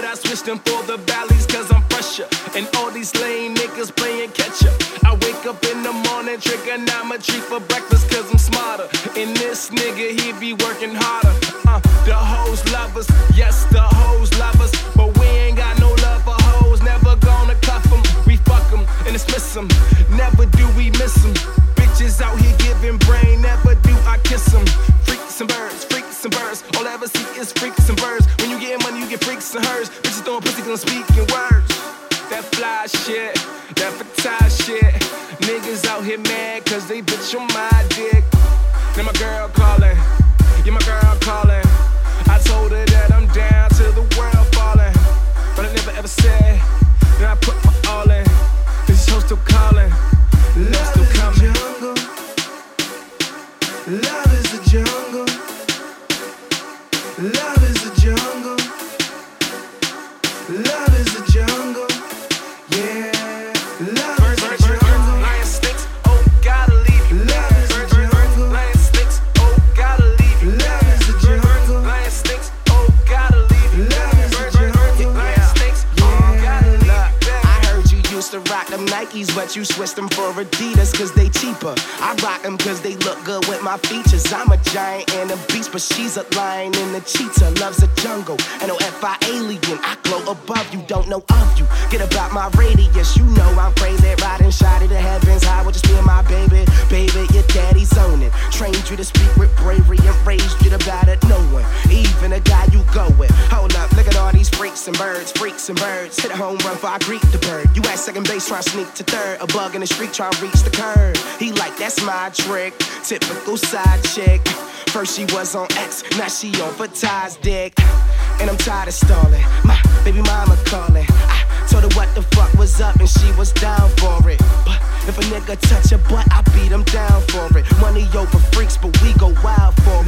but I switched them for the Valleys, cause I'm fresher. And all these lame niggas playing catch up. I wake up in the morning, trigonometry for breakfast, cause I'm smarter. And this nigga, he be working harder. Uh, the hoes love us, yes, the hoes love us. But we ain't got no love for hoes, never gonna cuff them. We fuck them and dismiss them, never do we miss them. Bitches out here giving brain, never do I kiss them. Freaks and birds, freaks and birds, all I ever see is freaks and birds. When you get money, you get freaks and hers. Bitches throwing pussy, gonna speak in words. That fly shit, that fatigue shit. Niggas out here mad cause they bitch on my dick. Then my girl calling, yeah, my girl rock them Nikes, but you switched them for Adidas cause they cheaper. I rock them cause they look good with my features. I'm a giant and a beast, but she's a lion and a cheetah. Loves a jungle. and oh, no FI alien. I glow above you, don't know of you. Get about my radius, you know I'm crazy. Riding shy to the heavens, I would just be in my baby. Baby, your daddy's owning. Trained you to speak with bravery and raised you to bat at no one. Even a guy you go with. Hold up, all these freaks and birds, freaks and birds. Hit a home run before I greet the bird. You at second base to sneak to third. A bug in the street to reach the curb. He like, that's my trick. Typical side chick. First she was on X, now she on for Ty's dick. And I'm tired of stalling. My baby mama calling. I told her what the fuck was up and she was down for it. But if a nigga touch her butt, I beat him down for it. Money over freaks, but we go wild for it.